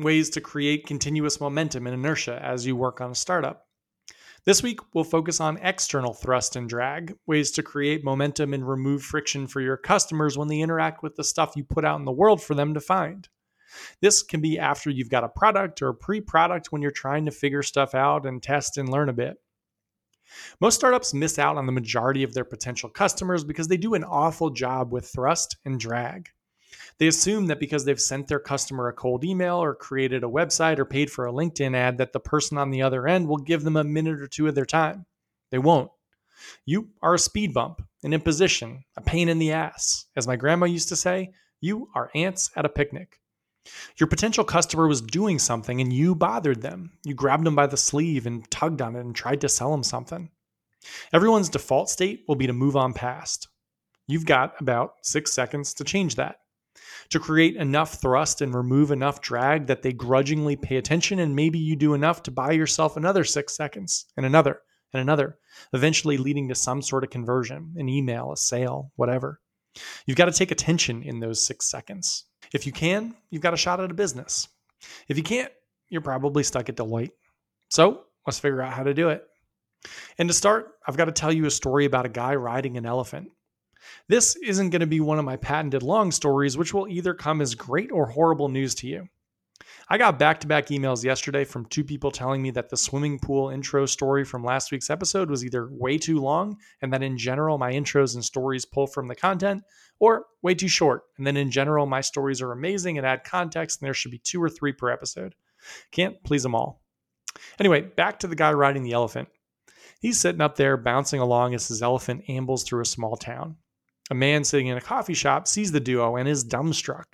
ways to create continuous momentum and inertia as you work on a startup. This week, we'll focus on external thrust and drag, ways to create momentum and remove friction for your customers when they interact with the stuff you put out in the world for them to find. This can be after you've got a product or a pre product when you're trying to figure stuff out and test and learn a bit. Most startups miss out on the majority of their potential customers because they do an awful job with thrust and drag. They assume that because they've sent their customer a cold email or created a website or paid for a LinkedIn ad, that the person on the other end will give them a minute or two of their time. They won't. You are a speed bump, an imposition, a pain in the ass. As my grandma used to say, you are ants at a picnic. Your potential customer was doing something and you bothered them. You grabbed them by the sleeve and tugged on it and tried to sell them something. Everyone's default state will be to move on past. You've got about six seconds to change that to create enough thrust and remove enough drag that they grudgingly pay attention. And maybe you do enough to buy yourself another six seconds and another and another, eventually leading to some sort of conversion, an email, a sale, whatever. You've got to take attention in those six seconds. If you can, you've got a shot at a business. If you can't, you're probably stuck at Deloitte. So let's figure out how to do it. And to start, I've got to tell you a story about a guy riding an elephant. This isn't going to be one of my patented long stories, which will either come as great or horrible news to you. I got back to back emails yesterday from two people telling me that the swimming pool intro story from last week's episode was either way too long, and that in general my intros and stories pull from the content, or way too short, and then in general my stories are amazing and add context, and there should be two or three per episode. Can't please them all. Anyway, back to the guy riding the elephant. He's sitting up there bouncing along as his elephant ambles through a small town. A man sitting in a coffee shop sees the duo and is dumbstruck.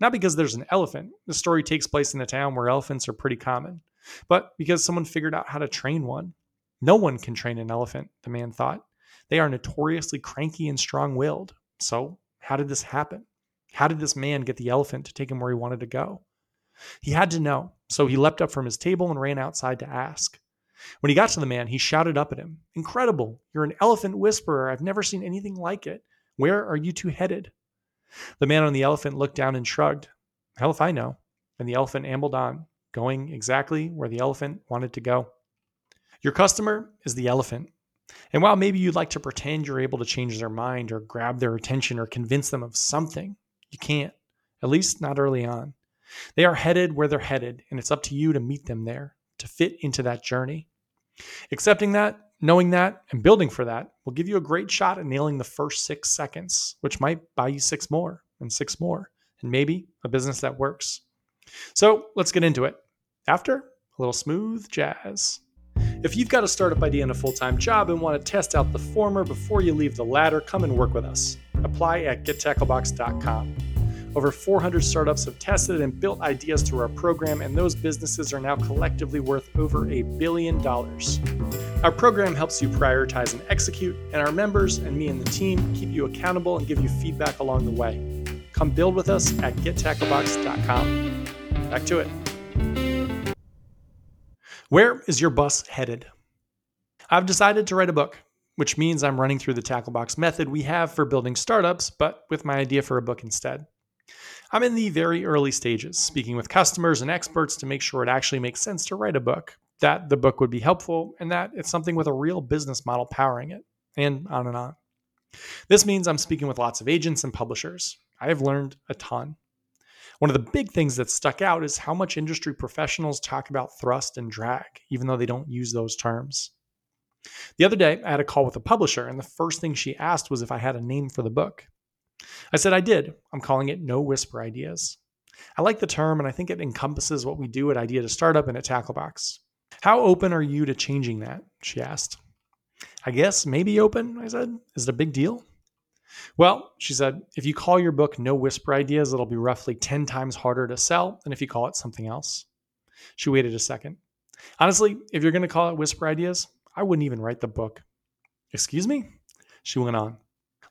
Not because there's an elephant, the story takes place in a town where elephants are pretty common, but because someone figured out how to train one. No one can train an elephant, the man thought. They are notoriously cranky and strong willed. So, how did this happen? How did this man get the elephant to take him where he wanted to go? He had to know, so he leapt up from his table and ran outside to ask. When he got to the man, he shouted up at him, Incredible! You're an elephant whisperer. I've never seen anything like it. Where are you two headed? The man on the elephant looked down and shrugged. Hell if I know. And the elephant ambled on, going exactly where the elephant wanted to go. Your customer is the elephant. And while maybe you'd like to pretend you're able to change their mind or grab their attention or convince them of something, you can't, at least not early on. They are headed where they're headed, and it's up to you to meet them there, to fit into that journey. Accepting that Knowing that and building for that will give you a great shot at nailing the first six seconds, which might buy you six more and six more, and maybe a business that works. So let's get into it. After a little smooth jazz. If you've got a startup idea and a full time job and want to test out the former before you leave the latter, come and work with us. Apply at gettacklebox.com. Over 400 startups have tested and built ideas through our program, and those businesses are now collectively worth over a billion dollars. Our program helps you prioritize and execute, and our members and me and the team keep you accountable and give you feedback along the way. Come build with us at gettacklebox.com. Back to it. Where is your bus headed? I've decided to write a book, which means I'm running through the Tacklebox method we have for building startups, but with my idea for a book instead. I'm in the very early stages, speaking with customers and experts to make sure it actually makes sense to write a book, that the book would be helpful, and that it's something with a real business model powering it, and on and on. This means I'm speaking with lots of agents and publishers. I have learned a ton. One of the big things that stuck out is how much industry professionals talk about thrust and drag, even though they don't use those terms. The other day, I had a call with a publisher, and the first thing she asked was if I had a name for the book. I said I did. I'm calling it No Whisper Ideas. I like the term and I think it encompasses what we do at Idea to Startup and at Tacklebox. How open are you to changing that? She asked. I guess maybe open, I said. Is it a big deal? Well, she said, if you call your book No Whisper Ideas, it'll be roughly 10 times harder to sell than if you call it something else. She waited a second. Honestly, if you're going to call it Whisper Ideas, I wouldn't even write the book. Excuse me? She went on.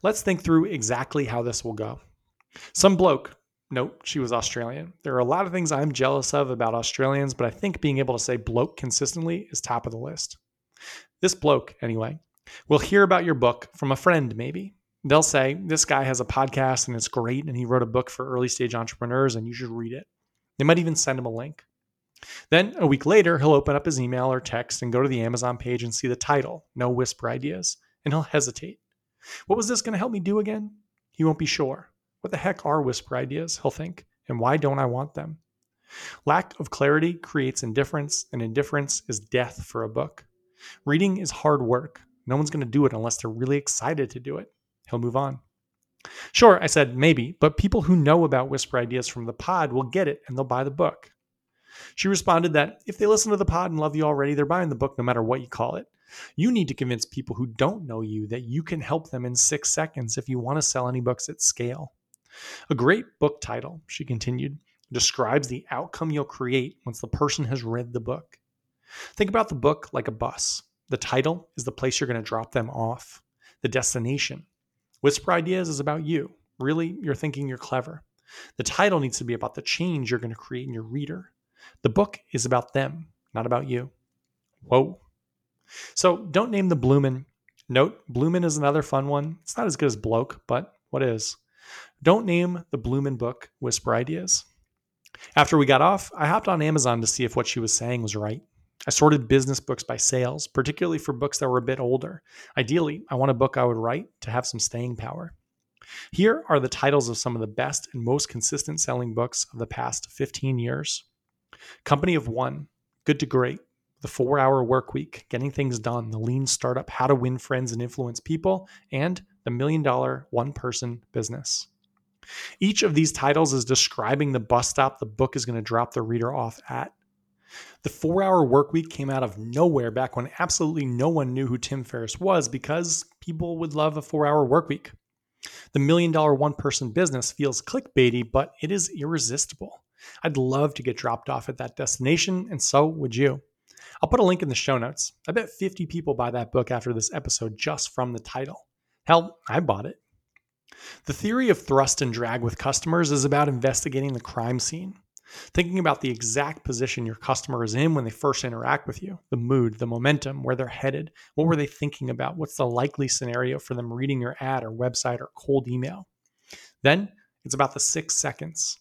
Let's think through exactly how this will go. Some bloke, nope, she was Australian. There are a lot of things I'm jealous of about Australians, but I think being able to say bloke consistently is top of the list. This bloke, anyway, will hear about your book from a friend, maybe. They'll say, This guy has a podcast and it's great, and he wrote a book for early stage entrepreneurs, and you should read it. They might even send him a link. Then a week later, he'll open up his email or text and go to the Amazon page and see the title, No Whisper Ideas, and he'll hesitate. What was this going to help me do again? He won't be sure. What the heck are whisper ideas? He'll think. And why don't I want them? Lack of clarity creates indifference, and indifference is death for a book. Reading is hard work. No one's going to do it unless they're really excited to do it. He'll move on. Sure, I said maybe, but people who know about whisper ideas from the pod will get it and they'll buy the book. She responded that if they listen to the pod and love you already, they're buying the book no matter what you call it. You need to convince people who don't know you that you can help them in six seconds if you want to sell any books at scale. A great book title, she continued, describes the outcome you'll create once the person has read the book. Think about the book like a bus. The title is the place you're going to drop them off, the destination. Whisper Ideas is about you. Really, you're thinking you're clever. The title needs to be about the change you're going to create in your reader. The book is about them, not about you. Whoa. So don't name the Bloomin. Note, Bloomin is another fun one. It's not as good as Bloke, but what is? Don't name the Bloomin book Whisper Ideas. After we got off, I hopped on Amazon to see if what she was saying was right. I sorted business books by sales, particularly for books that were a bit older. Ideally, I want a book I would write to have some staying power. Here are the titles of some of the best and most consistent selling books of the past 15 years Company of One, Good to Great, The Four Hour Work Week, Getting Things Done, The Lean Startup, How to Win Friends and Influence People, and The Million Dollar One Person Business. Each of these titles is describing the bus stop the book is going to drop the reader off at. The four hour work week came out of nowhere back when absolutely no one knew who Tim Ferriss was because people would love a four hour work week. The million dollar one person business feels clickbaity, but it is irresistible. I'd love to get dropped off at that destination, and so would you. I'll put a link in the show notes. I bet 50 people buy that book after this episode just from the title. Hell, I bought it. The theory of thrust and drag with customers is about investigating the crime scene. Thinking about the exact position your customer is in when they first interact with you, the mood, the momentum, where they're headed, what were they thinking about, what's the likely scenario for them reading your ad or website or cold email. Then it's about the six seconds.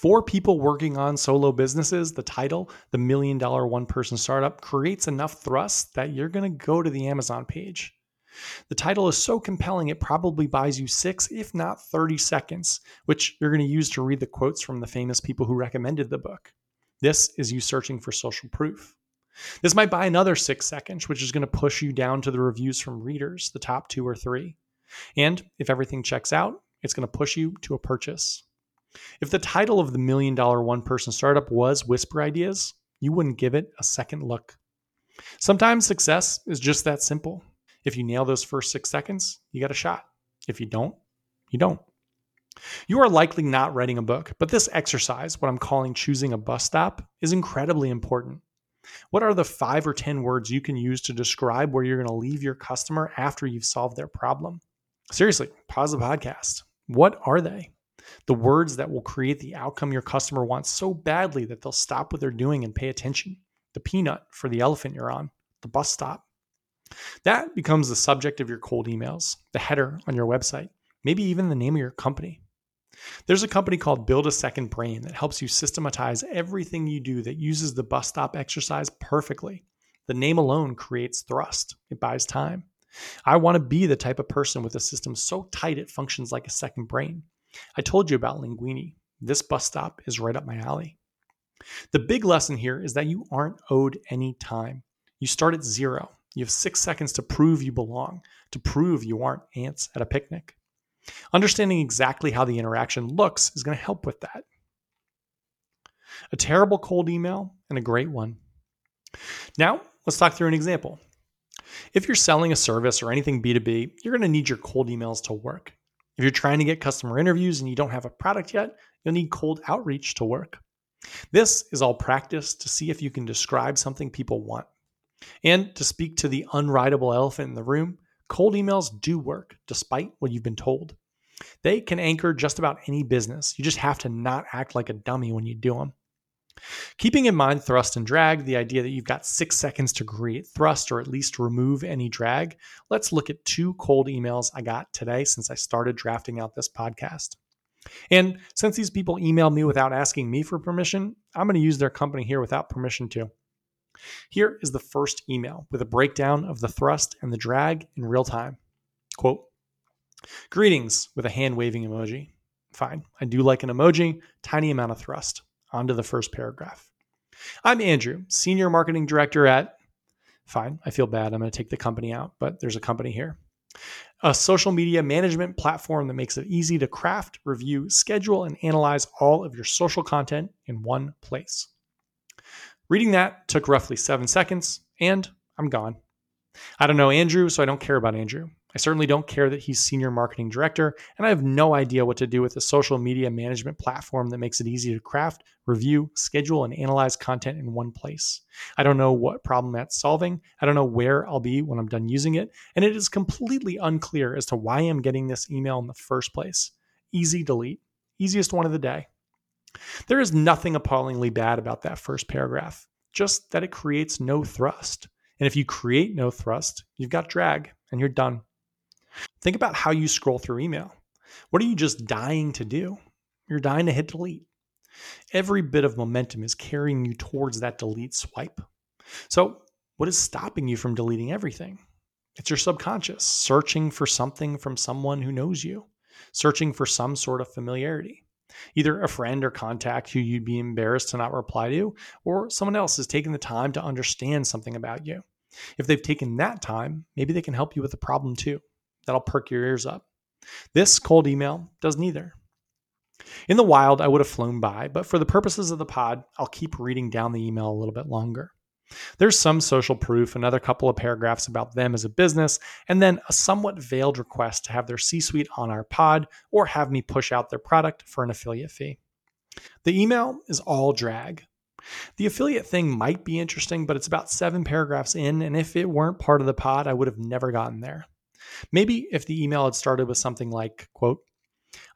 For people working on solo businesses, the title, The Million Dollar One Person Startup, creates enough thrust that you're going to go to the Amazon page. The title is so compelling, it probably buys you six, if not 30 seconds, which you're going to use to read the quotes from the famous people who recommended the book. This is you searching for social proof. This might buy another six seconds, which is going to push you down to the reviews from readers, the top two or three. And if everything checks out, it's going to push you to a purchase. If the title of the million dollar one person startup was Whisper Ideas, you wouldn't give it a second look. Sometimes success is just that simple. If you nail those first six seconds, you got a shot. If you don't, you don't. You are likely not writing a book, but this exercise, what I'm calling choosing a bus stop, is incredibly important. What are the five or 10 words you can use to describe where you're going to leave your customer after you've solved their problem? Seriously, pause the podcast. What are they? The words that will create the outcome your customer wants so badly that they'll stop what they're doing and pay attention. The peanut for the elephant you're on, the bus stop. That becomes the subject of your cold emails, the header on your website, maybe even the name of your company. There's a company called Build a Second Brain that helps you systematize everything you do that uses the bus stop exercise perfectly. The name alone creates thrust, it buys time. I want to be the type of person with a system so tight it functions like a second brain. I told you about Linguini. This bus stop is right up my alley. The big lesson here is that you aren't owed any time. You start at zero. You have six seconds to prove you belong, to prove you aren't ants at a picnic. Understanding exactly how the interaction looks is going to help with that. A terrible cold email and a great one. Now, let's talk through an example. If you're selling a service or anything B2B, you're going to need your cold emails to work. If you're trying to get customer interviews and you don't have a product yet, you'll need cold outreach to work. This is all practice to see if you can describe something people want. And to speak to the unridable elephant in the room, cold emails do work despite what you've been told. They can anchor just about any business. You just have to not act like a dummy when you do them. Keeping in mind thrust and drag, the idea that you've got six seconds to create thrust or at least remove any drag, let's look at two cold emails I got today since I started drafting out this podcast. And since these people emailed me without asking me for permission, I'm going to use their company here without permission too. Here is the first email with a breakdown of the thrust and the drag in real time. Quote Greetings with a hand waving emoji. Fine, I do like an emoji, tiny amount of thrust. On to the first paragraph. I'm Andrew, Senior Marketing Director at. Fine, I feel bad. I'm going to take the company out, but there's a company here. A social media management platform that makes it easy to craft, review, schedule, and analyze all of your social content in one place. Reading that took roughly seven seconds, and I'm gone. I don't know Andrew, so I don't care about Andrew. I certainly don't care that he's senior marketing director, and I have no idea what to do with a social media management platform that makes it easy to craft, review, schedule, and analyze content in one place. I don't know what problem that's solving. I don't know where I'll be when I'm done using it, and it is completely unclear as to why I'm getting this email in the first place. Easy delete. Easiest one of the day. There is nothing appallingly bad about that first paragraph, just that it creates no thrust. And if you create no thrust, you've got drag and you're done. Think about how you scroll through email. What are you just dying to do? You're dying to hit delete. Every bit of momentum is carrying you towards that delete swipe. So, what is stopping you from deleting everything? It's your subconscious searching for something from someone who knows you, searching for some sort of familiarity. Either a friend or contact who you'd be embarrassed to not reply to, or someone else has taken the time to understand something about you. If they've taken that time, maybe they can help you with the problem too that'll perk your ears up. This cold email does neither. In the wild, I would have flown by, but for the purposes of the pod, I'll keep reading down the email a little bit longer. There's some social proof, another couple of paragraphs about them as a business, and then a somewhat veiled request to have their C suite on our pod or have me push out their product for an affiliate fee. The email is all drag. The affiliate thing might be interesting, but it's about seven paragraphs in, and if it weren't part of the pod, I would have never gotten there. Maybe if the email had started with something like, quote,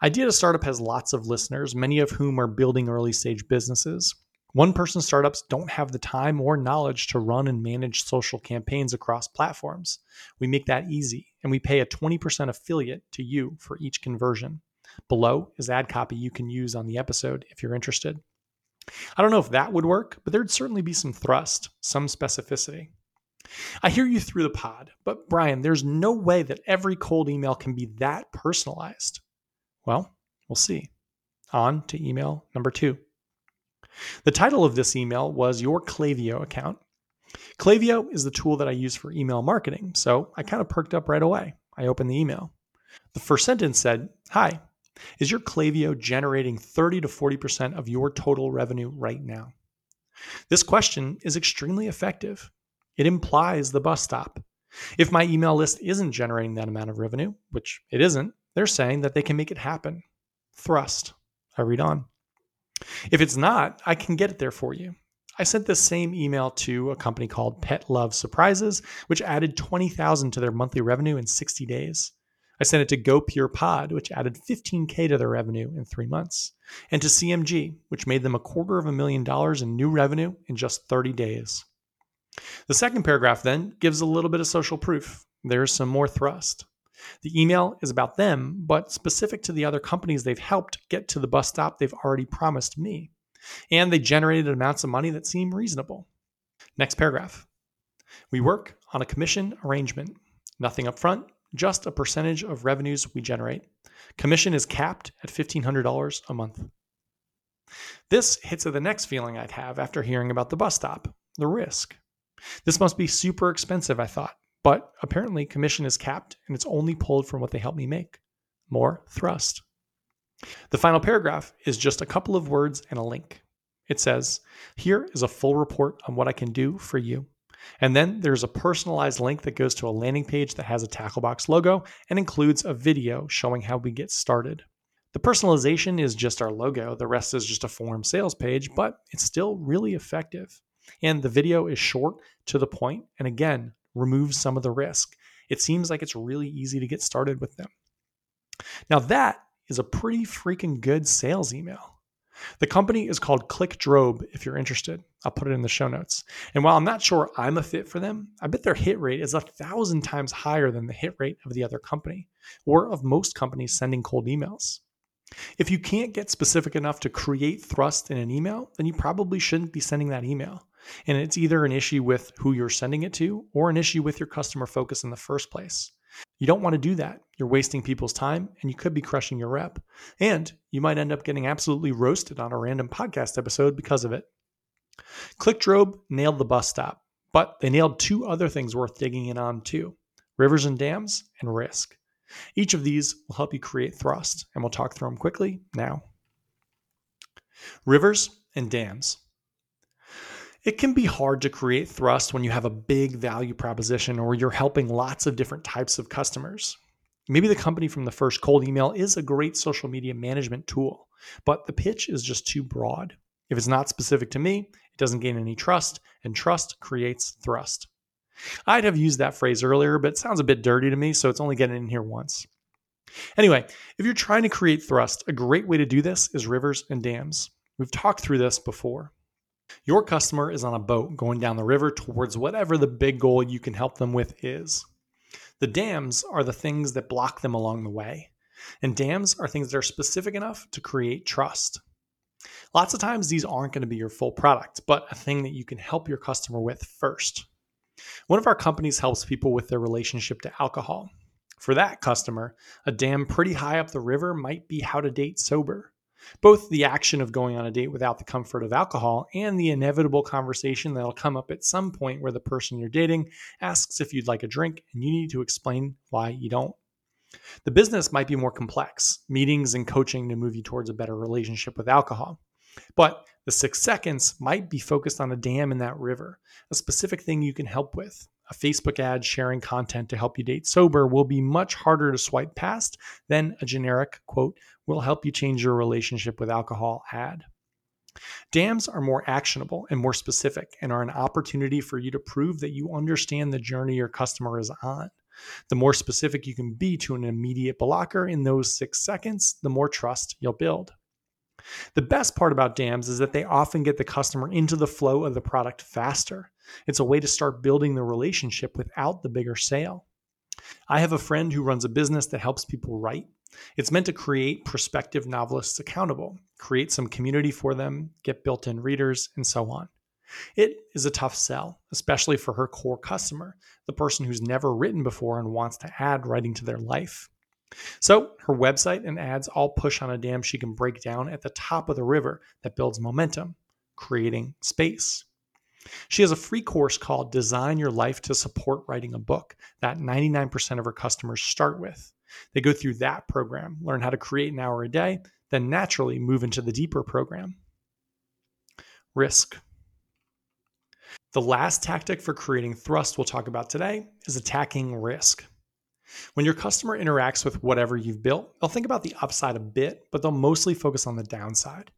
Idea to Startup has lots of listeners, many of whom are building early stage businesses. One person startups don't have the time or knowledge to run and manage social campaigns across platforms. We make that easy, and we pay a 20% affiliate to you for each conversion. Below is ad copy you can use on the episode if you're interested. I don't know if that would work, but there'd certainly be some thrust, some specificity. I hear you through the pod, but Brian, there's no way that every cold email can be that personalized. Well, we'll see. On to email number two. The title of this email was Your Klaviyo Account. Klaviyo is the tool that I use for email marketing, so I kind of perked up right away. I opened the email. The first sentence said, Hi, is your Klaviyo generating 30 to 40% of your total revenue right now? This question is extremely effective it implies the bus stop. If my email list isn't generating that amount of revenue, which it isn't, they're saying that they can make it happen. Thrust. I read on. If it's not, I can get it there for you. I sent this same email to a company called Pet Love Surprises, which added 20,000 to their monthly revenue in 60 days. I sent it to Go Pure Pod, which added 15K to their revenue in three months, and to CMG, which made them a quarter of a million dollars in new revenue in just 30 days. The second paragraph then gives a little bit of social proof. There's some more thrust. The email is about them, but specific to the other companies they've helped get to the bus stop they've already promised me. And they generated amounts of money that seem reasonable. Next paragraph. We work on a commission arrangement. Nothing upfront, just a percentage of revenues we generate. Commission is capped at $1,500 a month. This hits at the next feeling I'd have after hearing about the bus stop the risk. This must be super expensive, I thought, but apparently commission is capped and it's only pulled from what they help me make. More thrust. The final paragraph is just a couple of words and a link. It says, Here is a full report on what I can do for you. And then there's a personalized link that goes to a landing page that has a Tacklebox logo and includes a video showing how we get started. The personalization is just our logo, the rest is just a form sales page, but it's still really effective. And the video is short to the point and again, removes some of the risk. It seems like it's really easy to get started with them. Now, that is a pretty freaking good sales email. The company is called ClickDrobe if you're interested. I'll put it in the show notes. And while I'm not sure I'm a fit for them, I bet their hit rate is a thousand times higher than the hit rate of the other company or of most companies sending cold emails. If you can't get specific enough to create thrust in an email, then you probably shouldn't be sending that email. And it's either an issue with who you're sending it to or an issue with your customer focus in the first place. You don't want to do that. You're wasting people's time and you could be crushing your rep. And you might end up getting absolutely roasted on a random podcast episode because of it. ClickDrobe nailed the bus stop, but they nailed two other things worth digging in on too rivers and dams and risk. Each of these will help you create thrust, and we'll talk through them quickly now. Rivers and dams. It can be hard to create thrust when you have a big value proposition or you're helping lots of different types of customers. Maybe the company from the first cold email is a great social media management tool, but the pitch is just too broad. If it's not specific to me, it doesn't gain any trust, and trust creates thrust. I'd have used that phrase earlier, but it sounds a bit dirty to me, so it's only getting in here once. Anyway, if you're trying to create thrust, a great way to do this is rivers and dams. We've talked through this before. Your customer is on a boat going down the river towards whatever the big goal you can help them with is. The dams are the things that block them along the way. And dams are things that are specific enough to create trust. Lots of times, these aren't going to be your full product, but a thing that you can help your customer with first. One of our companies helps people with their relationship to alcohol. For that customer, a dam pretty high up the river might be how to date sober. Both the action of going on a date without the comfort of alcohol and the inevitable conversation that'll come up at some point where the person you're dating asks if you'd like a drink and you need to explain why you don't. The business might be more complex, meetings and coaching to move you towards a better relationship with alcohol. But the six seconds might be focused on a dam in that river, a specific thing you can help with. A Facebook ad sharing content to help you date sober will be much harder to swipe past than a generic, quote, will help you change your relationship with alcohol ad. Dams are more actionable and more specific and are an opportunity for you to prove that you understand the journey your customer is on. The more specific you can be to an immediate blocker in those six seconds, the more trust you'll build. The best part about dams is that they often get the customer into the flow of the product faster. It's a way to start building the relationship without the bigger sale. I have a friend who runs a business that helps people write. It's meant to create prospective novelists accountable, create some community for them, get built in readers, and so on. It is a tough sell, especially for her core customer, the person who's never written before and wants to add writing to their life. So her website and ads all push on a dam she can break down at the top of the river that builds momentum, creating space. She has a free course called Design Your Life to Support Writing a Book that 99% of her customers start with. They go through that program, learn how to create an hour a day, then naturally move into the deeper program. Risk. The last tactic for creating thrust we'll talk about today is attacking risk. When your customer interacts with whatever you've built, they'll think about the upside a bit, but they'll mostly focus on the downside.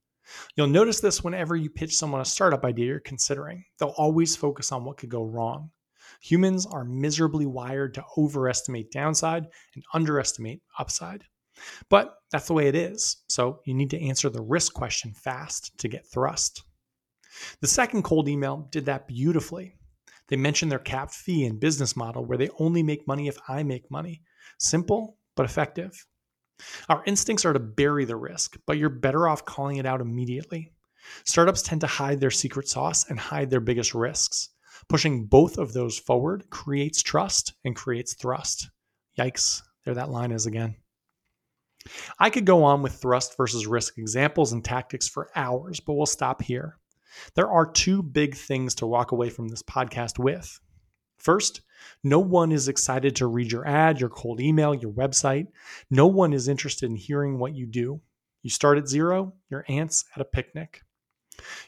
You'll notice this whenever you pitch someone a startup idea you're considering. They'll always focus on what could go wrong. Humans are miserably wired to overestimate downside and underestimate upside. But that's the way it is. So you need to answer the risk question fast to get thrust. The second cold email did that beautifully. They mention their capped fee and business model where they only make money if I make money. Simple, but effective. Our instincts are to bury the risk, but you're better off calling it out immediately. Startups tend to hide their secret sauce and hide their biggest risks. Pushing both of those forward creates trust and creates thrust. Yikes, there that line is again. I could go on with thrust versus risk examples and tactics for hours, but we'll stop here. There are two big things to walk away from this podcast with. First, no one is excited to read your ad, your cold email, your website. No one is interested in hearing what you do. You start at zero, your aunt's at a picnic.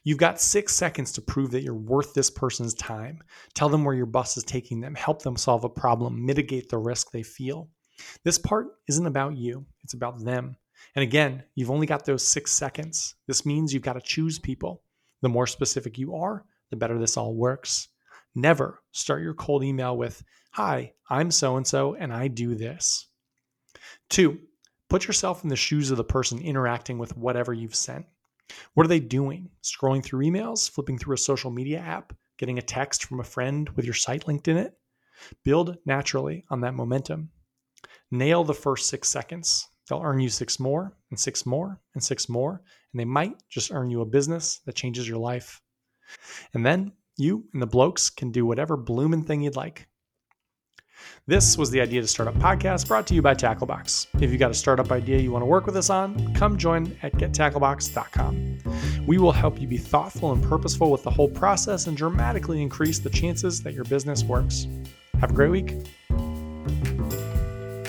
You've got six seconds to prove that you're worth this person's time. Tell them where your bus is taking them, help them solve a problem, mitigate the risk they feel. This part isn't about you, it's about them. And again, you've only got those six seconds. This means you've got to choose people. The more specific you are, the better this all works. Never start your cold email with, Hi, I'm so and so, and I do this. Two, put yourself in the shoes of the person interacting with whatever you've sent. What are they doing? Scrolling through emails, flipping through a social media app, getting a text from a friend with your site linked in it? Build naturally on that momentum. Nail the first six seconds. They'll earn you six more, and six more, and six more, and they might just earn you a business that changes your life. And then you and the blokes can do whatever bloomin' thing you'd like. This was the Idea to Startup podcast brought to you by Tacklebox. If you've got a startup idea you want to work with us on, come join at gettacklebox.com. We will help you be thoughtful and purposeful with the whole process and dramatically increase the chances that your business works. Have a great week.